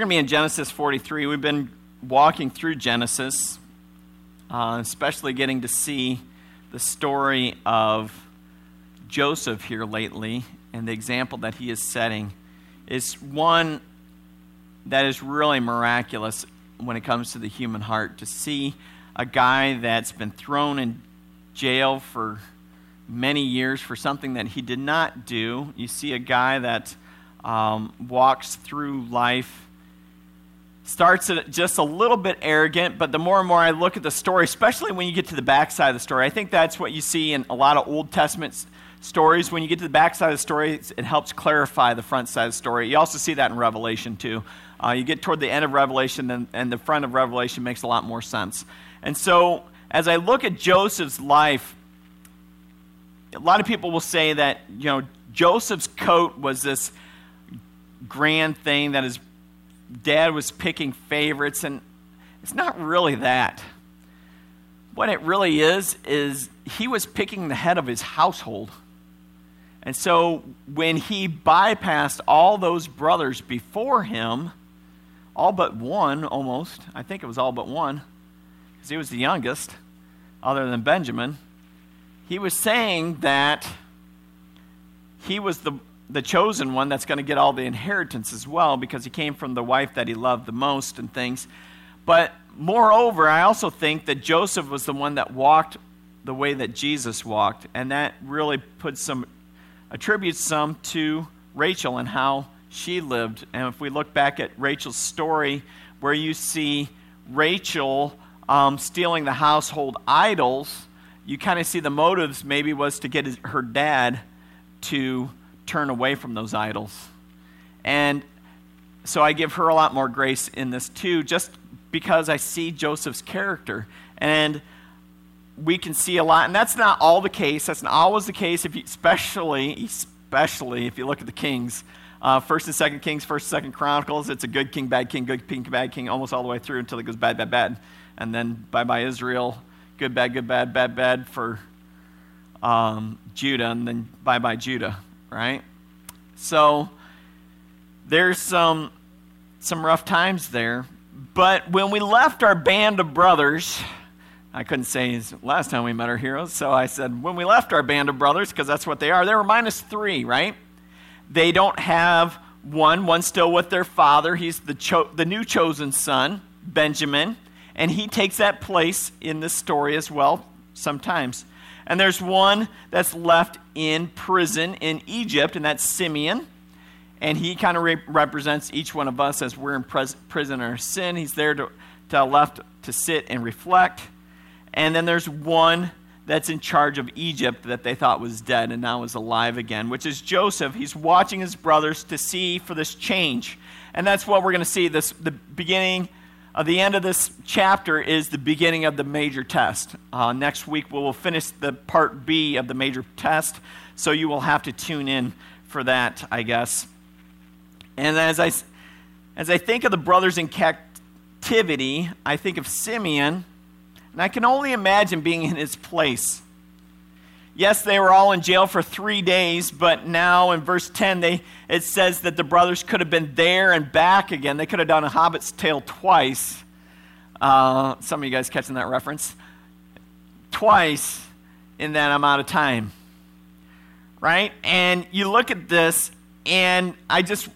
We're going to be in Genesis 43. We've been walking through Genesis, uh, especially getting to see the story of Joseph here lately and the example that he is setting is one that is really miraculous when it comes to the human heart. To see a guy that's been thrown in jail for many years for something that he did not do, you see a guy that um, walks through life starts just a little bit arrogant, but the more and more I look at the story, especially when you get to the backside of the story, I think that's what you see in a lot of Old Testament stories. When you get to the backside of the story, it helps clarify the front side of the story. You also see that in Revelation, too. Uh, you get toward the end of Revelation, and, and the front of Revelation makes a lot more sense. And so, as I look at Joseph's life, a lot of people will say that, you know, Joseph's coat was this grand thing that his dad was picking favorites, and it's not really that. What it really is, is he was picking the head of his household. And so when he bypassed all those brothers before him, all but one almost, I think it was all but one, because he was the youngest, other than Benjamin, he was saying that he was the, the chosen one that's going to get all the inheritance as well because he came from the wife that he loved the most and things. But moreover, I also think that Joseph was the one that walked the way that Jesus walked, and that really puts some attributes some to Rachel and how she lived. And if we look back at Rachel's story, where you see Rachel um, stealing the household idols, you kind of see the motives maybe was to get his, her dad to turn away from those idols. And so I give her a lot more grace in this too, just because I see Joseph's character. And we can see a lot, and that's not all the case. That's not always the case, if you, especially, especially if you look at the kings. Uh, first and second Kings, first and second Chronicles, it's a good king, bad king, good king, bad king, almost all the way through until it goes bad, bad, bad. And then bye bye Israel, good, bad, good, bad, bad, bad for um, Judah, and then bye bye Judah right? So there's some some rough times there. But when we left our band of brothers, I couldn't say last time we met our heroes, so I said when we left our band of brothers, because that's what they are, they were minus three, right? They don't have one. One's still with their father. He's the, cho- the new chosen son, Benjamin, and he takes that place in this story as well sometimes. And there's one that's left in prison in Egypt, and that's Simeon. And he kind of re- represents each one of us as we're in pres- prison in our sin. He's there to, to left to sit and reflect. And then there's one that's in charge of Egypt that they thought was dead and now is alive again, which is Joseph. He's watching his brothers to see for this change. And that's what we're going to see this the beginning uh, the end of this chapter is the beginning of the major test. Uh, next week, we will finish the part B of the major test, so you will have to tune in for that, I guess. And as I, as I think of the brothers in captivity, I think of Simeon, and I can only imagine being in his place. Yes, they were all in jail for three days, but now in verse 10, they, it says that the brothers could have been there and back again. They could have done a hobbit's tale twice. Uh, some of you guys catching that reference? Twice in that amount of time. Right? And you look at this, and I just,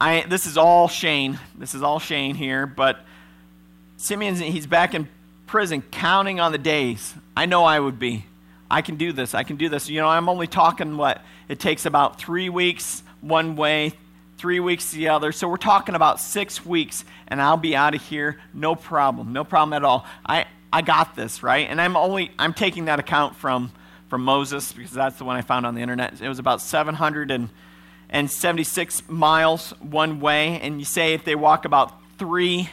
I, this is all Shane. This is all Shane here, but Simeon's, he's back in prison counting on the days. I know I would be. I can do this. I can do this. You know, I'm only talking what? It takes about three weeks one way, three weeks the other. So we're talking about six weeks, and I'll be out of here. No problem. No problem at all. I, I got this, right? And I'm only, I'm taking that account from, from Moses because that's the one I found on the internet. It was about 776 miles one way. And you say if they walk about three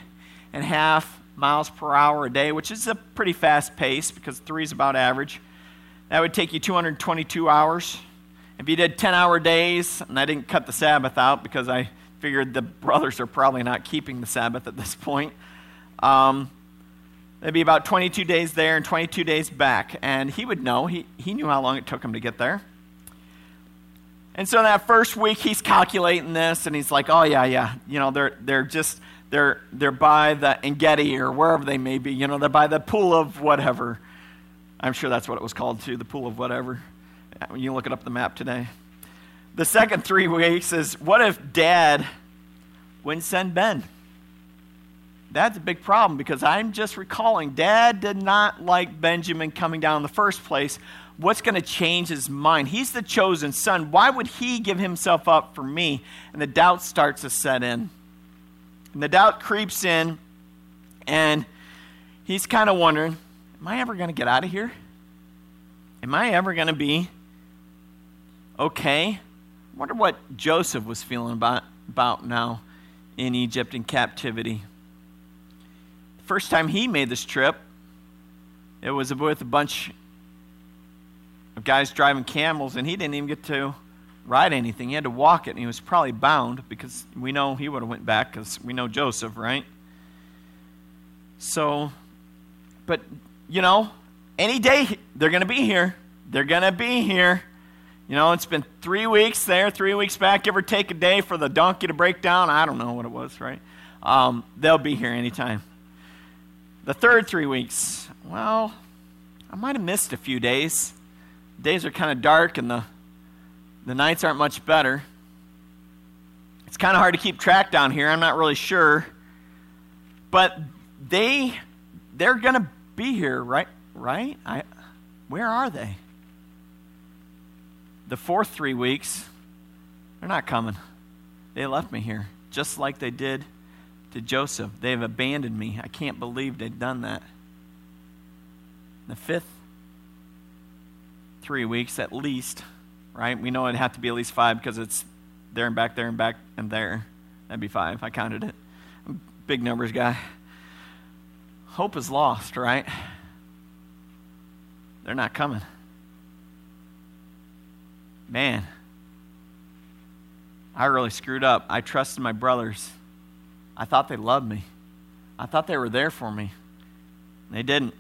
and a half miles per hour a day, which is a pretty fast pace because three is about average that would take you 222 hours. If you did 10 hour days, and I didn't cut the Sabbath out because I figured the brothers are probably not keeping the Sabbath at this point, um, it'd be about 22 days there and 22 days back. And he would know, he, he knew how long it took him to get there. And so that first week, he's calculating this, and he's like, "Oh yeah, yeah, you know, they're they're just they're they're by the Engedi or wherever they may be. You know, they're by the pool of whatever. I'm sure that's what it was called too, the pool of whatever. When you look it up the map today. The second three weeks is what if Dad wouldn't send Ben? That's a big problem because I'm just recalling Dad did not like Benjamin coming down in the first place what's going to change his mind? He's the chosen son. Why would he give himself up for me? And the doubt starts to set in. And the doubt creeps in, and he's kind of wondering Am I ever going to get out of here? Am I ever going to be okay? I wonder what Joseph was feeling about, about now in Egypt in captivity. First time he made this trip, it was with a bunch of guys driving camels, and he didn't even get to ride anything. He had to walk it, and he was probably bound because we know he would have went back because we know Joseph, right? So, but you know, any day they're going to be here. They're going to be here. You know, it's been three weeks there, three weeks back, give or take a day for the donkey to break down. I don't know what it was, right? Um, they'll be here anytime. The third three weeks, well, I might have missed a few days days are kind of dark and the, the nights aren't much better. It's kind of hard to keep track down here. I'm not really sure. But they they're going to be here, right? Right? I where are they? The fourth 3 weeks they're not coming. They left me here just like they did to Joseph. They've abandoned me. I can't believe they've done that. The fifth three weeks at least, right? We know it'd have to be at least five because it's there and back, there and back, and there. That'd be five. I counted it. big numbers guy. Hope is lost, right? They're not coming. Man, I really screwed up. I trusted my brothers. I thought they loved me. I thought they were there for me. They didn't.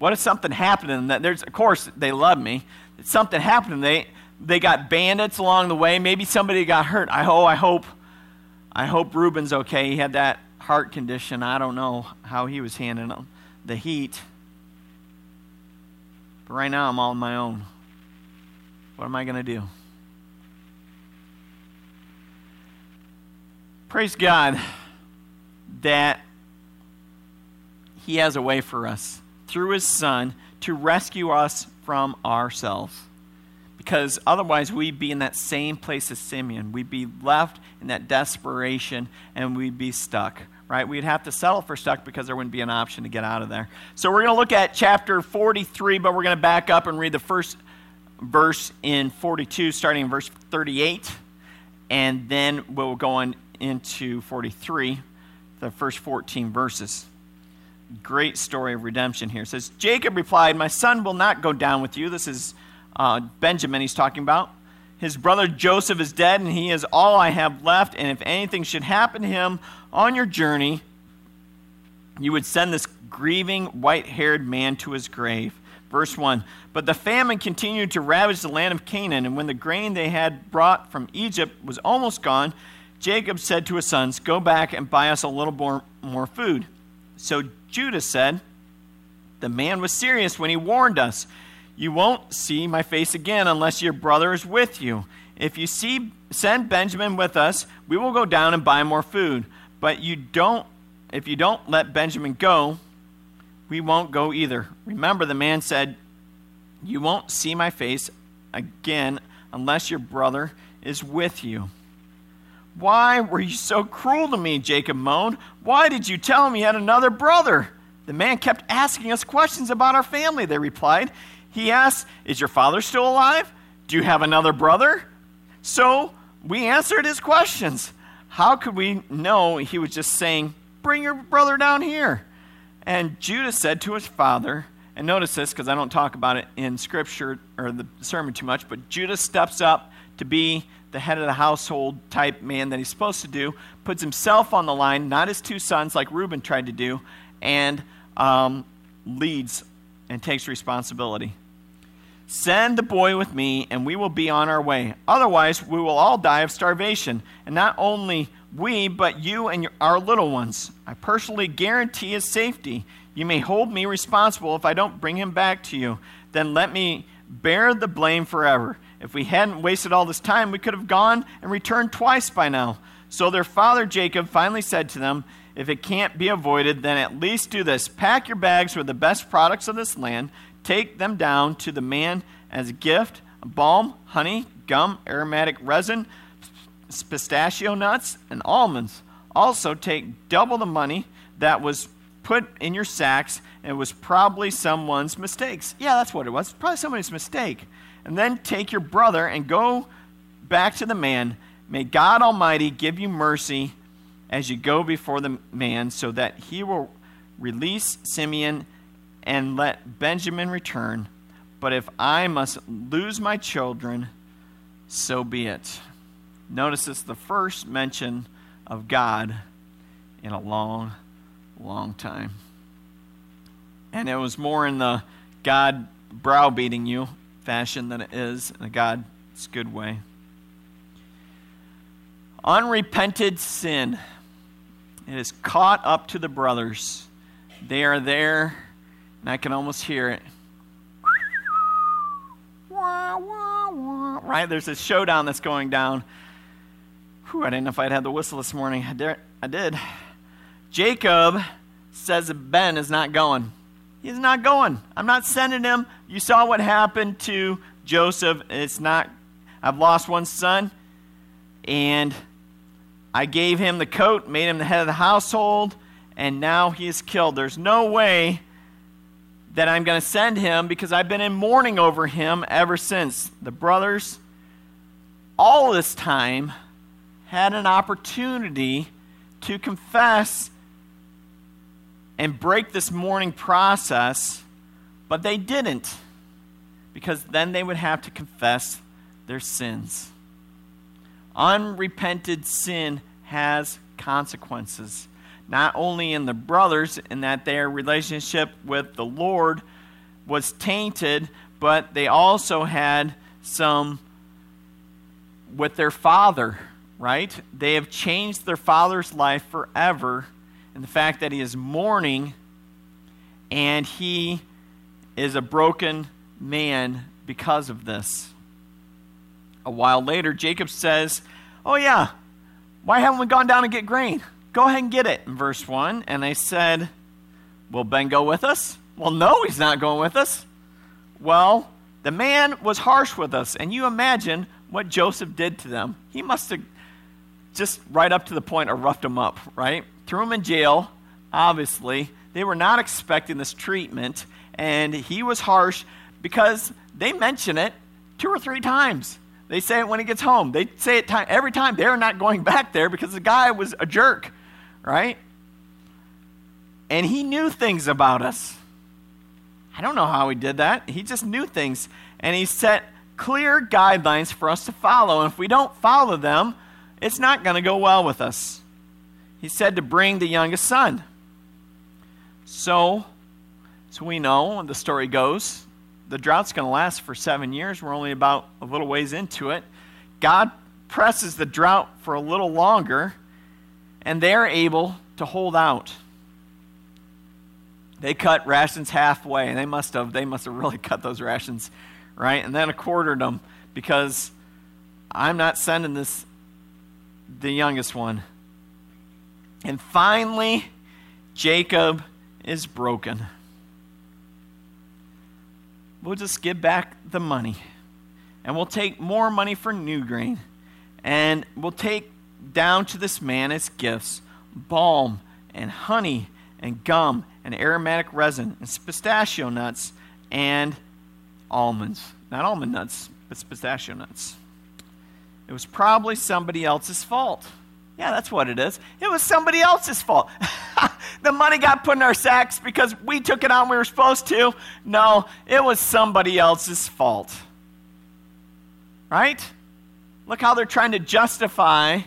What if something happened and that there's of course they love me. Something happened and they they got bandits along the way. Maybe somebody got hurt. I oh I hope I hope Reuben's okay. He had that heart condition. I don't know how he was handling the heat. But right now I'm all on my own. What am I going to do? Praise God that He has a way for us through his Son to rescue us from ourselves. Because otherwise, we'd be in that same place as Simeon. We'd be left in that desperation and we'd be stuck, right? We'd have to settle for stuck because there wouldn't be an option to get out of there. So we're going to look at chapter 43, but we're going to back up and read the first verse in 42, starting in verse 38. And then we'll go on into 43, the first 14 verses great story of redemption here. It says, Jacob replied, My son will not go down with you. This is uh, Benjamin he's talking about. His brother Joseph is dead, and he is all I have left. And if anything should happen to him on your journey, you would send this grieving, white haired man to his grave. Verse 1 But the famine continued to ravage the land of Canaan, and when the grain they had brought from Egypt was almost gone, Jacob said to his sons, Go back and buy us a little more, more food. So Judah said, The man was serious when he warned us. You won't see my face again unless your brother is with you. If you see, send Benjamin with us, we will go down and buy more food. But you don't, if you don't let Benjamin go, we won't go either. Remember, the man said, You won't see my face again unless your brother is with you. Why were you so cruel to me? Jacob moaned. Why did you tell him he had another brother? The man kept asking us questions about our family, they replied. He asked, Is your father still alive? Do you have another brother? So we answered his questions. How could we know he was just saying, Bring your brother down here? And Judah said to his father, and notice this because I don't talk about it in scripture or the sermon too much, but Judah steps up to be the head of the household type man that he's supposed to do, puts himself on the line, not his two sons like Reuben tried to do, and um, leads and takes responsibility. Send the boy with me, and we will be on our way. Otherwise, we will all die of starvation. And not only we, but you and your, our little ones. I personally guarantee his safety. You may hold me responsible if I don't bring him back to you. Then let me bear the blame forever. If we hadn't wasted all this time, we could have gone and returned twice by now. So their father Jacob finally said to them, If it can't be avoided, then at least do this pack your bags with the best products of this land Take them down to the man as a gift balm, honey, gum, aromatic resin, pistachio nuts, and almonds. Also, take double the money that was put in your sacks, and it was probably someone's mistakes. Yeah, that's what it was. Probably somebody's mistake. And then take your brother and go back to the man. May God Almighty give you mercy as you go before the man, so that he will release Simeon and let Benjamin return. But if I must lose my children, so be it. Notice it's the first mention of God in a long, long time. And it was more in the God browbeating you fashion than it is in a God's good way. Unrepented sin. It is caught up to the brothers. They are there and I can almost hear it. Right? There's a showdown that's going down. Whew, I didn't know if I'd had the whistle this morning. I did. I did. Jacob says Ben is not going. He's not going. I'm not sending him. You saw what happened to Joseph. It's not, I've lost one son, and I gave him the coat, made him the head of the household, and now he is killed. There's no way that I'm going to send him because I've been in mourning over him ever since. The brothers, all this time, had an opportunity to confess and break this mourning process, but they didn't because then they would have to confess their sins. Unrepented sin has consequences not only in the brothers, in that their relationship with the Lord was tainted, but they also had some with their father, right? They have changed their father's life forever. And the fact that he is mourning and he is a broken man because of this. A while later, Jacob says, Oh, yeah, why haven't we gone down and get grain? Go ahead and get it, in verse 1. And they said, Will Ben go with us? Well, no, he's not going with us. Well, the man was harsh with us. And you imagine what Joseph did to them. He must have just right up to the point of roughed them up, right? Threw him in jail, obviously. They were not expecting this treatment. And he was harsh because they mention it two or three times. They say it when he gets home. They say it time, every time. They're not going back there because the guy was a jerk right? And he knew things about us. I don't know how he did that. He just knew things. And he set clear guidelines for us to follow. And if we don't follow them, it's not going to go well with us. He said to bring the youngest son. So, so we know, the story goes, the drought's going to last for seven years. We're only about a little ways into it. God presses the drought for a little longer and they're able to hold out. They cut rations halfway, and they must have they must have really cut those rations, right? And then a quartered them because I'm not sending this the youngest one. And finally, Jacob is broken. We'll just give back the money. And we'll take more money for new grain. And we'll take down to this man as gifts balm and honey and gum and aromatic resin and pistachio nuts and almonds. Not almond nuts, but pistachio nuts. It was probably somebody else's fault. Yeah, that's what it is. It was somebody else's fault. the money got put in our sacks because we took it on we were supposed to. No, it was somebody else's fault. Right? Look how they're trying to justify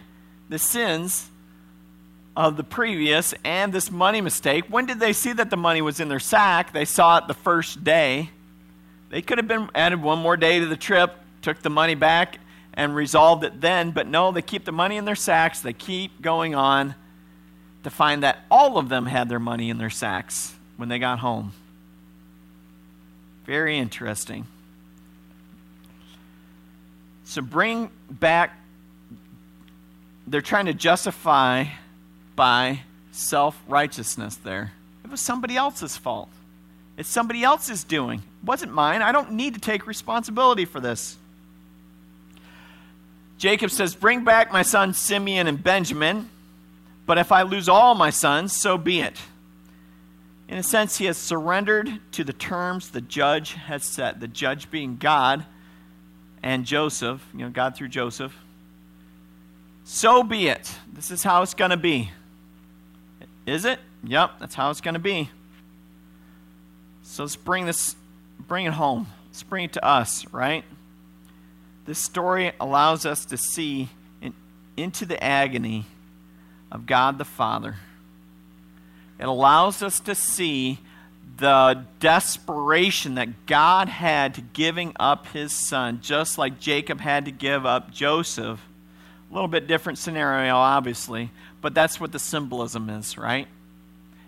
the sins of the previous and this money mistake. When did they see that the money was in their sack? They saw it the first day. They could have been added one more day to the trip, took the money back, and resolved it then, but no, they keep the money in their sacks. They keep going on to find that all of them had their money in their sacks when they got home. Very interesting. So bring back, they're trying to justify by self righteousness there. It was somebody else's fault. It's somebody else's doing. It wasn't mine. I don't need to take responsibility for this. Jacob says, Bring back my sons Simeon and Benjamin, but if I lose all my sons, so be it. In a sense, he has surrendered to the terms the judge has set, the judge being God and Joseph, you know, God through Joseph. So be it. This is how it's going to be. Is it? Yep, that's how it's going to be. So let's bring this, bring it home. Let's bring it to us, right? This story allows us to see in, into the agony of God the Father. It allows us to see the desperation that God had to giving up his son, just like Jacob had to give up Joseph. Little bit different scenario, obviously, but that's what the symbolism is, right?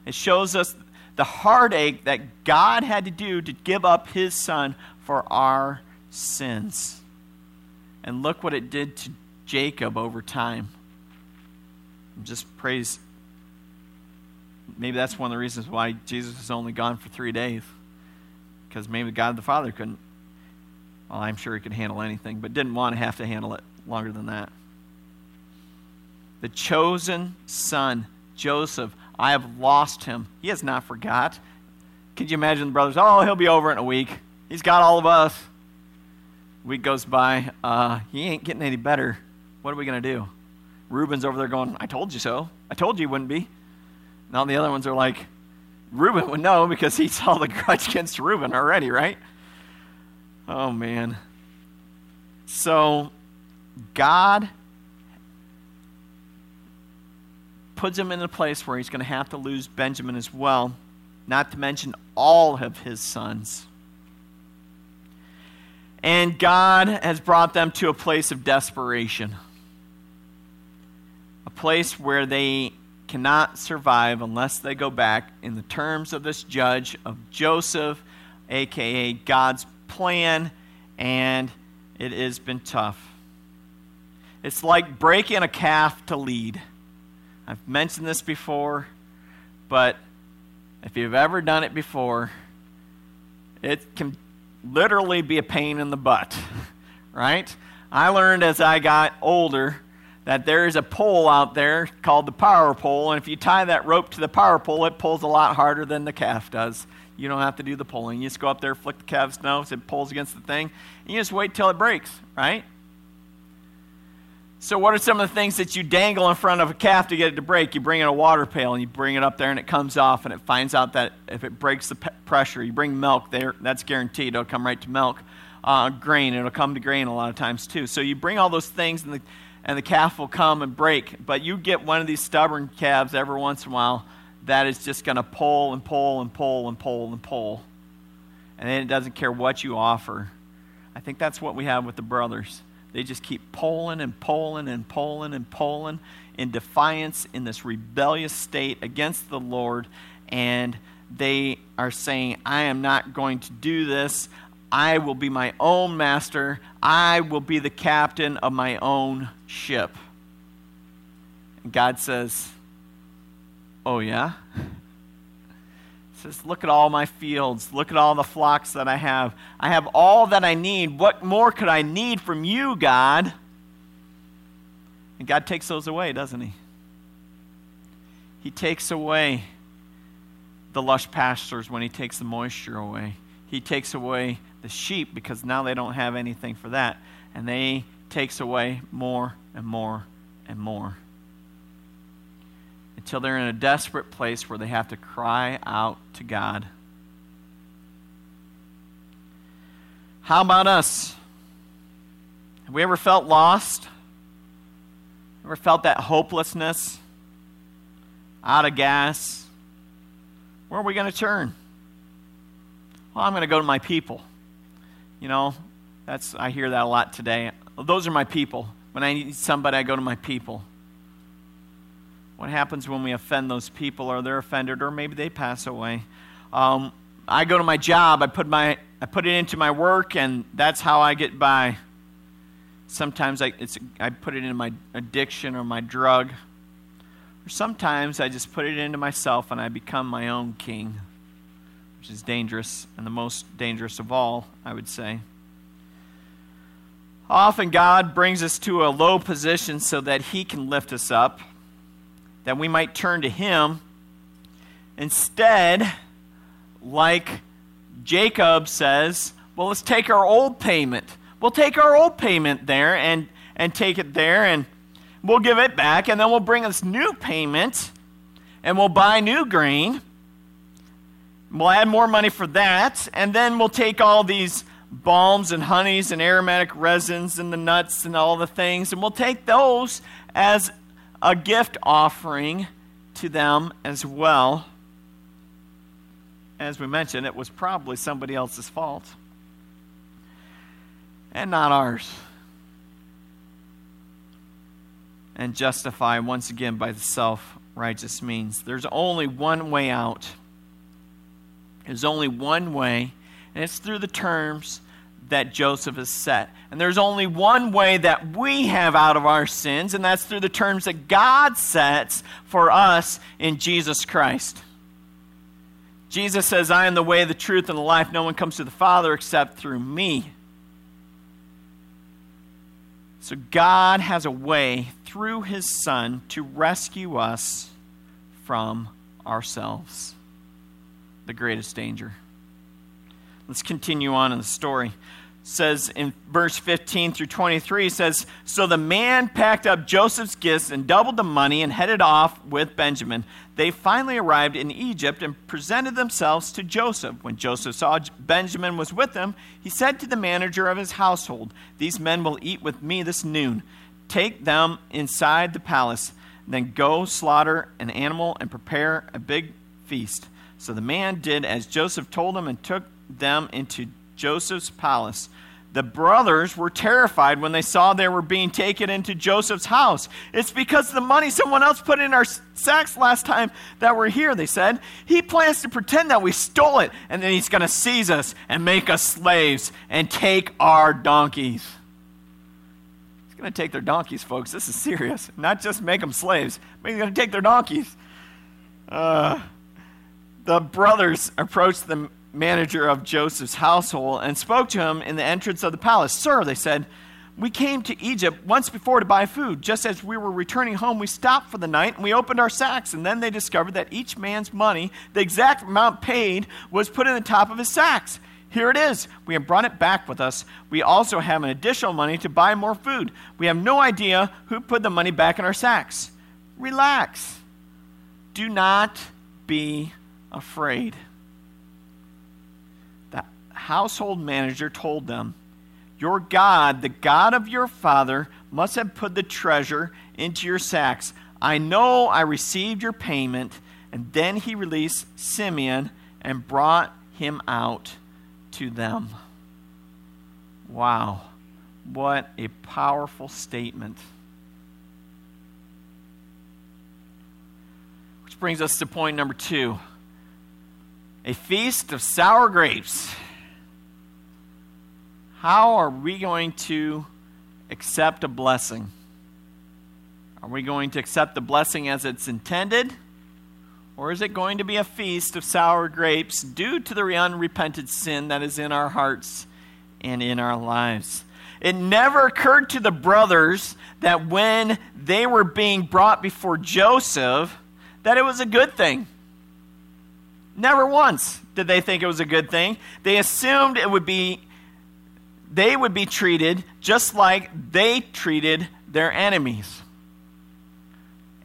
It shows us the heartache that God had to do to give up his son for our sins. And look what it did to Jacob over time. Just praise. Maybe that's one of the reasons why Jesus was only gone for three days. Because maybe God the Father couldn't, well, I'm sure he could handle anything, but didn't want to have to handle it longer than that. The chosen son, Joseph, I have lost him. He has not forgot. Could you imagine the brothers? Oh, he'll be over in a week. He's got all of us. Week goes by. Uh, he ain't getting any better. What are we going to do? Reuben's over there going, I told you so. I told you he wouldn't be. Now the other ones are like, Reuben would know because he saw the grudge against Reuben already, right? Oh, man. So, God puts him in a place where he's going to have to lose Benjamin as well, not to mention all of his sons. And God has brought them to a place of desperation, a place where they cannot survive unless they go back in the terms of this judge of Joseph, aka God's plan, and it has been tough. It's like breaking a calf to lead. I've mentioned this before, but if you've ever done it before, it can literally be a pain in the butt, right? I learned as I got older that there is a pole out there called the power pole, and if you tie that rope to the power pole, it pulls a lot harder than the calf does. You don't have to do the pulling. You just go up there, flick the calf's nose, it pulls against the thing, and you just wait till it breaks, right? So, what are some of the things that you dangle in front of a calf to get it to break? You bring in a water pail and you bring it up there and it comes off and it finds out that if it breaks the pressure, you bring milk there, that's guaranteed. It'll come right to milk. Uh, grain, it'll come to grain a lot of times too. So, you bring all those things and the, and the calf will come and break. But you get one of these stubborn calves every once in a while that is just going to pull and pull and pull and pull and pull. And then it doesn't care what you offer. I think that's what we have with the brothers they just keep pulling and pulling and pulling and pulling in defiance in this rebellious state against the Lord. And they are saying, I am not going to do this. I will be my own master. I will be the captain of my own ship. And God says, Oh, yeah? Says, Look at all my fields. Look at all the flocks that I have. I have all that I need. What more could I need from you, God? And God takes those away, doesn't He? He takes away the lush pastures when He takes the moisture away. He takes away the sheep because now they don't have anything for that. And they takes away more and more and more until they're in a desperate place where they have to cry out to God. How about us? Have we ever felt lost? Ever felt that hopelessness? Out of gas? Where are we going to turn? Well, I'm going to go to my people. You know, that's I hear that a lot today. Those are my people. When I need somebody, I go to my people. What happens when we offend those people, or they're offended, or maybe they pass away? Um, I go to my job. I put my I put it into my work, and that's how I get by. Sometimes I, I put it into my addiction or my drug. Or sometimes I just put it into myself and I become my own king, which is dangerous and the most dangerous of all, I would say. Often God brings us to a low position so that He can lift us up, that we might turn to Him. Instead, like Jacob says, well, let's take our old payment. We'll take our old payment there and, and take it there, and we'll give it back, and then we'll bring this new payment, and we'll buy new grain. We'll add more money for that, and then we'll take all these balms and honeys and aromatic resins and the nuts and all the things, and we'll take those as a gift offering to them as well. As we mentioned, it was probably somebody else's fault and not ours. And justify once again by the self righteous means. There's only one way out. There's only one way, and it's through the terms that Joseph has set. And there's only one way that we have out of our sins, and that's through the terms that God sets for us in Jesus Christ. Jesus says, I am the way, the truth, and the life. No one comes to the Father except through me. So God has a way through his Son to rescue us from ourselves, the greatest danger. Let's continue on in the story says in verse 15 through 23 says so the man packed up joseph's gifts and doubled the money and headed off with benjamin. They finally arrived in egypt and presented themselves to joseph. When joseph saw benjamin was with them he said to the manager of his household these men will eat with me this noon. Take them inside the palace. Then go slaughter an animal and prepare a big feast so the man did as joseph told him and took them into Joseph's palace. The brothers were terrified when they saw they were being taken into Joseph's house. It's because the money someone else put in our sacks last time that we're here, they said. He plans to pretend that we stole it, and then he's going to seize us and make us slaves and take our donkeys. He's going to take their donkeys, folks. This is serious. Not just make them slaves, but he's going to take their donkeys. Uh, the brothers approached the manager of Joseph's household and spoke to him in the entrance of the palace. Sir, they said, we came to Egypt once before to buy food. Just as we were returning home, we stopped for the night and we opened our sacks. And then they discovered that each man's money, the exact amount paid, was put in the top of his sacks. Here it is. We have brought it back with us. We also have an additional money to buy more food. We have no idea who put the money back in our sacks. Relax. Do not be afraid household manager told them, Your God, the God of your father, must have put the treasure into your sacks. I know I received your payment. And then he released Simeon and brought him out to them. Wow, what a powerful statement. Which brings us to point number two a feast of sour grapes. How are we going to accept a blessing? Are we going to accept the blessing as it's intended? Or is it going to be a feast of sour grapes due to the unrepented sin that is in our hearts and in our lives? It never occurred to the brothers that when they were being brought before Joseph, that it was a good thing. Never once did they think it was a good thing. They assumed it would be they would be treated just like they treated their enemies.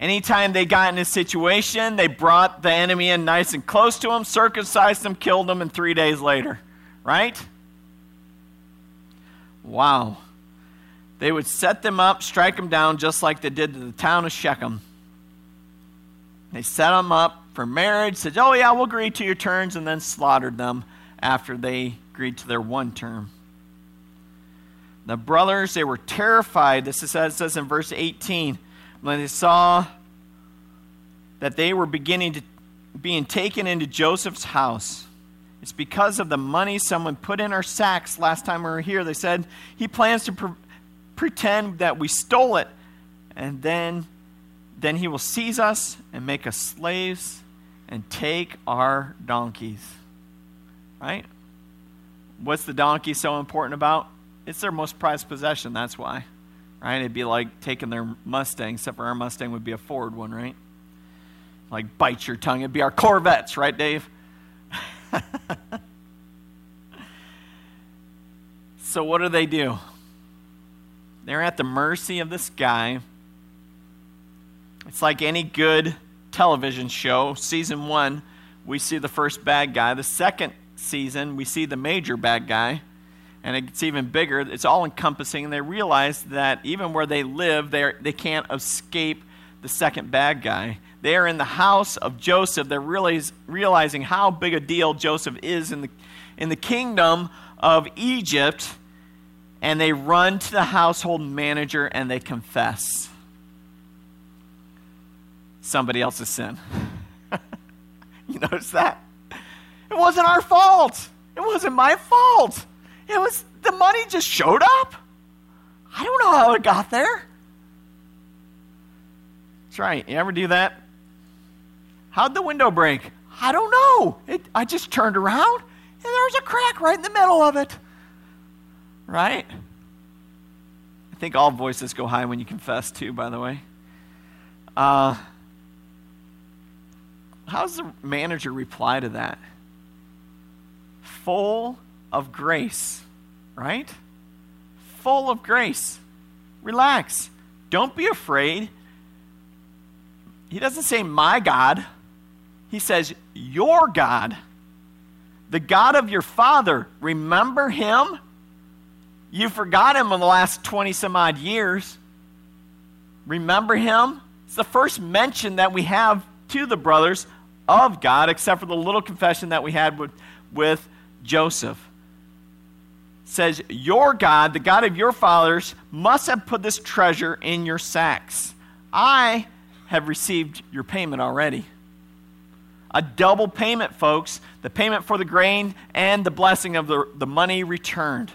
Anytime they got in a situation, they brought the enemy in nice and close to them, circumcised them, killed them, and three days later. Right? Wow. They would set them up, strike them down, just like they did to the town of Shechem. They set them up for marriage, said, Oh, yeah, we'll agree to your terms, and then slaughtered them after they agreed to their one term. The brothers, they were terrified. This is, it says in verse 18. When they saw that they were beginning to being taken into Joseph's house. It's because of the money someone put in our sacks last time we were here. They said he plans to pre- pretend that we stole it, and then, then he will seize us and make us slaves and take our donkeys. Right? What's the donkey so important about? It's their most prized possession, that's why. Right? It'd be like taking their Mustang, except for our Mustang would be a Ford one, right? Like bite your tongue. It'd be our Corvettes, right, Dave? so what do they do? They're at the mercy of this guy. It's like any good television show. Season one, we see the first bad guy. The second season, we see the major bad guy. And it's even bigger. It's all encompassing. And they realize that even where they live, they can't escape the second bad guy. They are in the house of Joseph. They're really realizing how big a deal Joseph is in the, in the kingdom of Egypt. And they run to the household manager and they confess somebody else's sin. you notice that? It wasn't our fault. It wasn't my fault. It was the money just showed up. I don't know how it got there. That's right. You ever do that? How'd the window break? I don't know. It, I just turned around and there was a crack right in the middle of it. Right? I think all voices go high when you confess, too, by the way. Uh, how does the manager reply to that? Full of grace, right? Full of grace. Relax. Don't be afraid. He doesn't say, my God. He says, Your God, the God of your father, remember him? You forgot him in the last 20 some odd years. Remember him? It's the first mention that we have to the brothers of God, except for the little confession that we had with, with Joseph. Says, Your God, the God of your fathers, must have put this treasure in your sacks. I have received your payment already a double payment, folks the payment for the grain and the blessing of the, the money returned.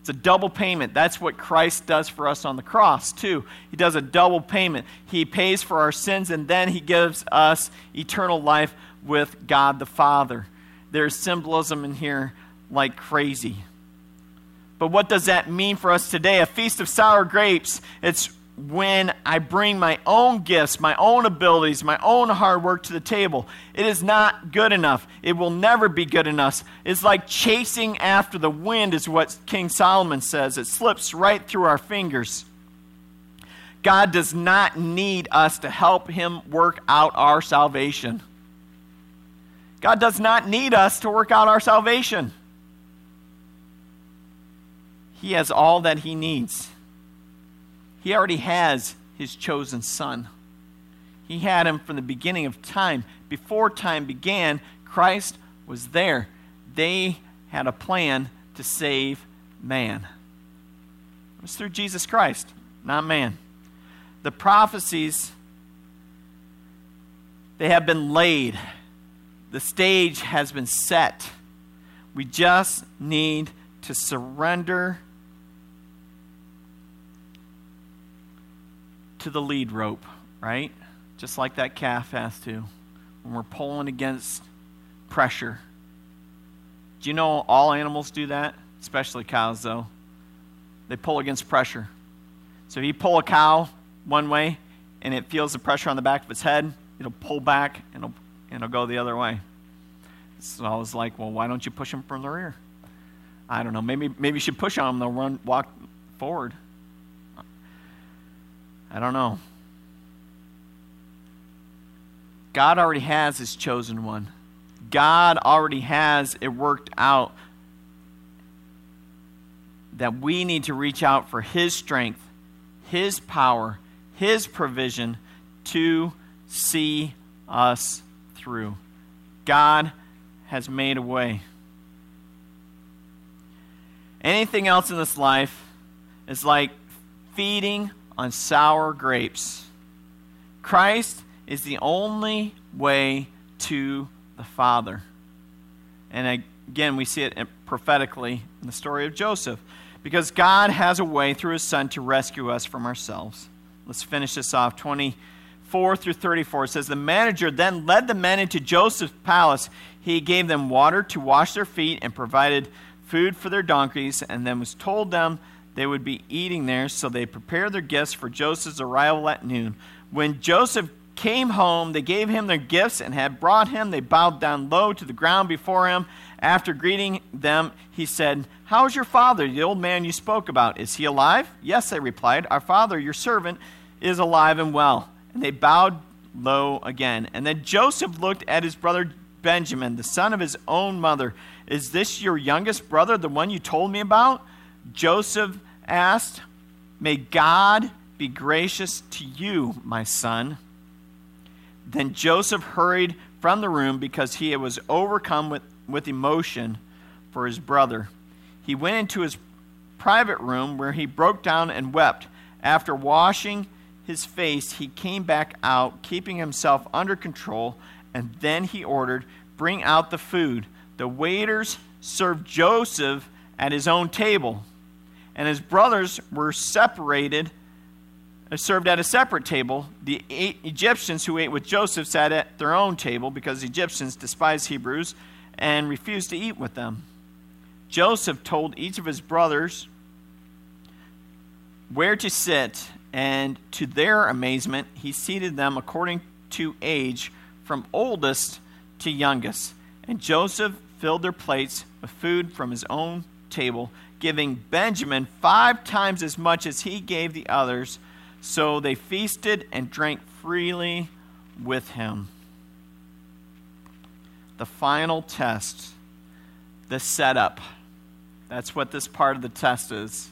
It's a double payment. That's what Christ does for us on the cross, too. He does a double payment. He pays for our sins, and then He gives us eternal life with God the Father. There's symbolism in here like crazy. But what does that mean for us today? A feast of sour grapes. It's when I bring my own gifts, my own abilities, my own hard work to the table. It is not good enough. It will never be good enough. It's like chasing after the wind, is what King Solomon says. It slips right through our fingers. God does not need us to help him work out our salvation. God does not need us to work out our salvation. He has all that he needs. He already has his chosen son. He had him from the beginning of time. Before time began, Christ was there. They had a plan to save man. It was through Jesus Christ, not man. The prophecies, they have been laid. The stage has been set. We just need to surrender to the lead rope, right? Just like that calf has to when we're pulling against pressure. Do you know all animals do that? Especially cows, though. They pull against pressure. So if you pull a cow one way and it feels the pressure on the back of its head, it'll pull back and it'll, and it'll go the other way. So I was like, well, why don't you push them from the rear? I don't know. Maybe, maybe you should push on them. They'll run, walk forward. I don't know. God already has his chosen one. God already has it worked out that we need to reach out for his strength, his power, his provision to see us through. God has made a way. Anything else in this life is like feeding on sour grapes. Christ is the only way to the Father. And again, we see it prophetically in the story of Joseph. Because God has a way through his Son to rescue us from ourselves. Let's finish this off. 24 through 34 it says, The manager then led the men into Joseph's palace. He gave them water to wash their feet and provided food for their donkeys, and then was told them they would be eating there. So they prepared their gifts for Joseph's arrival at noon. When Joseph came home, they gave him their gifts and had brought him. They bowed down low to the ground before him. After greeting them, he said, How is your father, the old man you spoke about? Is he alive? Yes, they replied. Our father, your servant, is alive and well. And they bowed low again. And then Joseph looked at his brother Benjamin, the son of his own mother. Is this your youngest brother, the one you told me about? Joseph asked. May God be gracious to you, my son. Then Joseph hurried from the room because he was overcome with, with emotion for his brother. He went into his private room where he broke down and wept. After washing his face, he came back out, keeping himself under control, and then he ordered, Bring out the food. The waiters served Joseph at his own table, and his brothers were separated uh, served at a separate table. The Egyptians who ate with Joseph sat at their own table because Egyptians despised Hebrews and refused to eat with them. Joseph told each of his brothers where to sit, and to their amazement, he seated them according to age, from oldest to youngest. And Joseph filled their plates with food from his own table, giving Benjamin five times as much as he gave the others so they feasted and drank freely with him. The final test, the setup. That's what this part of the test is.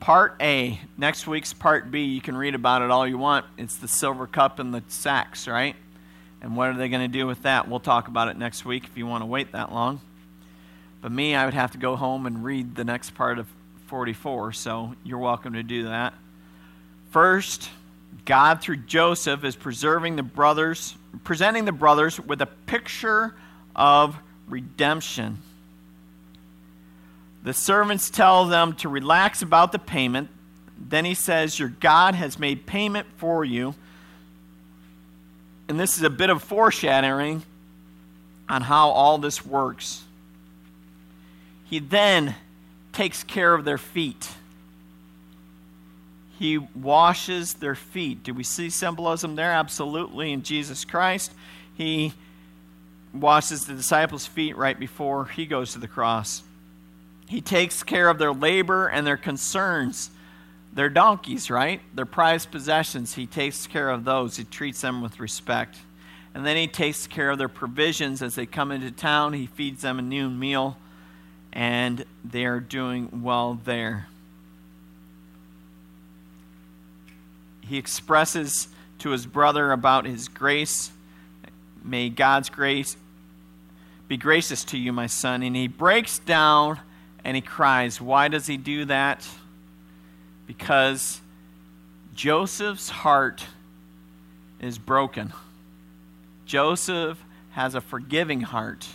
Part A, next week's part B, you can read about it all you want. It's the silver cup and the sacks, right? And what are they going to do with that? We'll talk about it next week if you want to wait that long. But me, I would have to go home and read the next part of 44, so you're welcome to do that. First, God through Joseph is preserving the brothers, presenting the brothers with a picture of redemption. The servants tell them to relax about the payment. Then he says, Your God has made payment for you. And this is a bit of foreshadowing on how all this works. He then takes care of their feet he washes their feet. Do we see symbolism there? Absolutely. In Jesus Christ, he washes the disciples' feet right before he goes to the cross. He takes care of their labor and their concerns. Their donkeys, right? Their prized possessions. He takes care of those. He treats them with respect. And then he takes care of their provisions as they come into town. He feeds them a noon meal, and they are doing well there. he expresses to his brother about his grace. May God's grace be gracious to you, my son. And he breaks down and he cries. Why does he do that? Because Joseph's heart is broken. Joseph has a forgiving heart.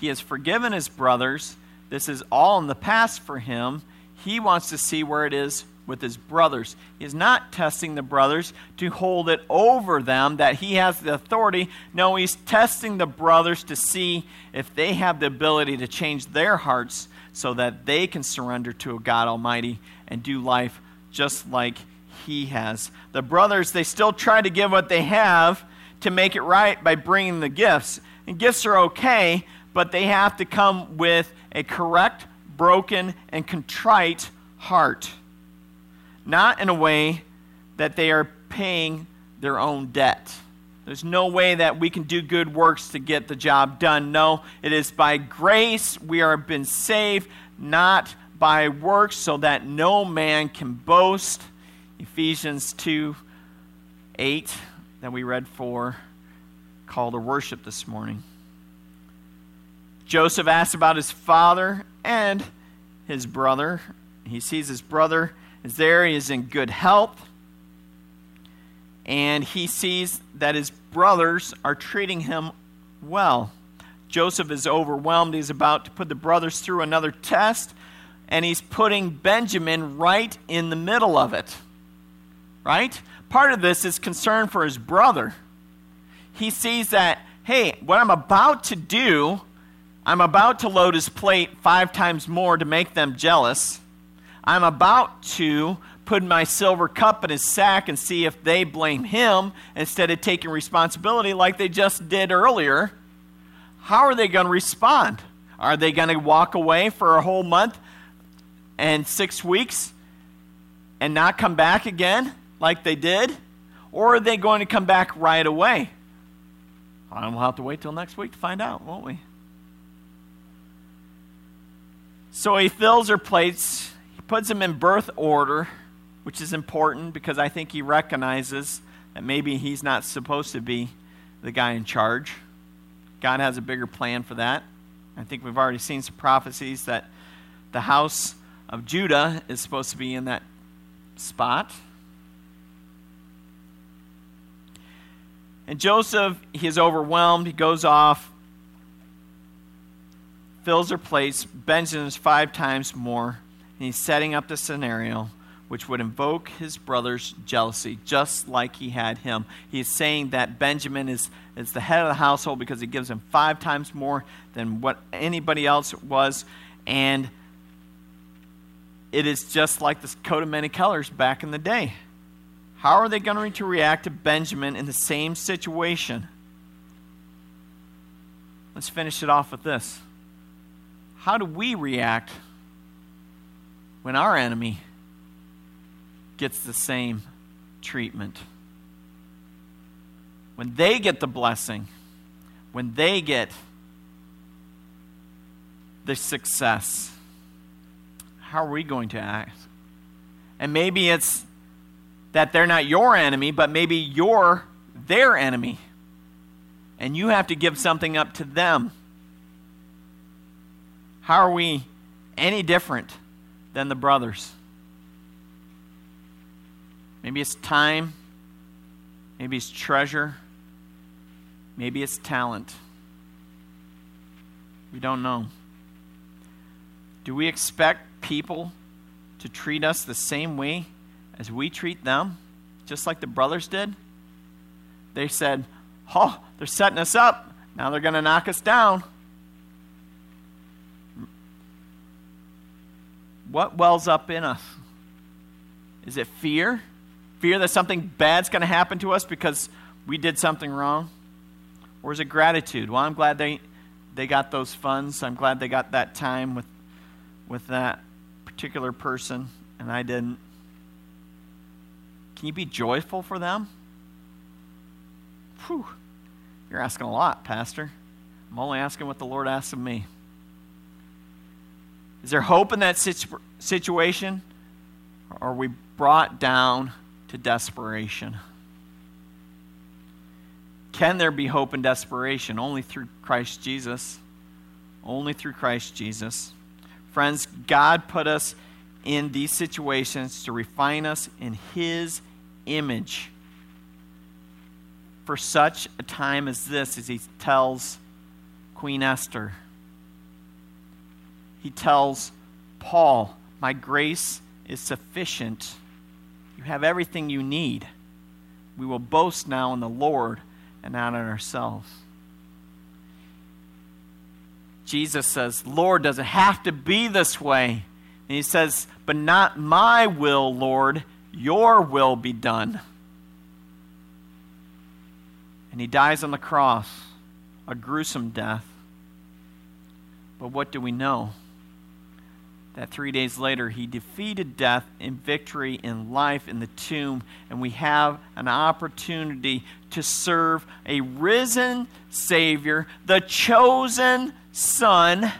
He has forgiven his brothers. This is all in the past for him. He wants to see where it is with his brothers. He is not testing the brothers to hold it over them that he has the authority. No, he's testing the brothers to see if they have the ability to change their hearts so that they can surrender to a God Almighty and do life just like he has. The brothers, they still try to give what they have to make it right by bringing the gifts. And gifts are okay, but they have to come with a correct, broken, and contrite heart not in a way that they are paying their own debt. There's no way that we can do good works to get the job done. No, it is by grace we are been saved, not by works, so that no man can boast. Ephesians 2 8, that we read for, call to worship this morning. Joseph asks about his father, and his brother. He sees his brother is there, he is in good health, and he sees that his brothers are treating him well. Joseph is overwhelmed. He's about to put the brothers through another test, and he's putting Benjamin right in the middle of it. Right? Part of this is concern for his brother. He sees that, hey, what I'm about to do, I'm about to load his plate five times more to make them jealous. I'm about to put my silver cup in his sack and see if they blame him instead of taking responsibility like they just did earlier. How are they going to respond? Are they going to walk away for a whole month and six weeks and not come back again like they did? Or are they going to come back right away? We'll have to wait till next week to find out, won't we? So he fills her plates, he puts them in birth order which is important because I think he recognizes that maybe he's not supposed to be the guy in charge. God has a bigger plan for that. I think we've already seen some prophecies that the house of Judah is supposed to be in that spot. And Joseph, he is overwhelmed. He goes off, fills her plates, Benjamin's five times more, and he's setting up the scenario which would invoke his brother's jealousy, just like he had him. He is saying that Benjamin is, is the head of the household because he gives him five times more than what anybody else was. And it is just like the coat of many colors back in the day. How are they going to react to Benjamin in the same situation? Let's finish it off with this. How do we react when our enemy gets the same treatment. When they get the blessing, when they get the success, how are we going to act? And maybe it's that they're not your enemy, but maybe you're their enemy. And you have to give something up to them. How are we any different than the brothers? Maybe it's time. Maybe it's treasure. Maybe it's talent. We don't know. Do we expect people to treat us the same way as we treat them, just like the brothers did? They said, Oh, they're setting us up. Now they're going to knock us down. What wells up in us? Is it fear? fear that something bad's going to happen to us because we did something wrong? Or is it gratitude? Well, I'm glad they, they got those funds. I'm glad they got that time with, with that particular person, and I didn't. Can you be joyful for them? Whew. You're asking a lot, Pastor. I'm only asking what the Lord asks of me. Is there hope in that situ- situation? Or are we brought down to desperation. Can there be hope in desperation? Only through Christ Jesus. Only through Christ Jesus. Friends, God put us in these situations to refine us in His image for such a time as this, as He tells Queen Esther. He tells Paul, My grace is sufficient you have everything you need. We will boast now in the Lord and not in ourselves. Jesus says, Lord, does it have to be this way? And he says, But not my will, Lord, your will be done. And he dies on the cross, a gruesome death. But what do we know? That three days later he defeated death in victory in life in the tomb, and we have an opportunity to serve a risen Savior, the chosen Son,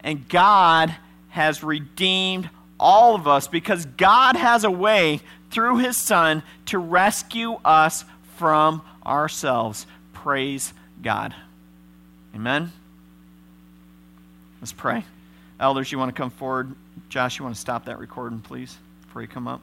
and God has redeemed all of us because God has a way through His Son to rescue us from ourselves. Praise God. Amen. Let's pray. Elders, you want to come forward? Josh, you want to stop that recording, please, before you come up?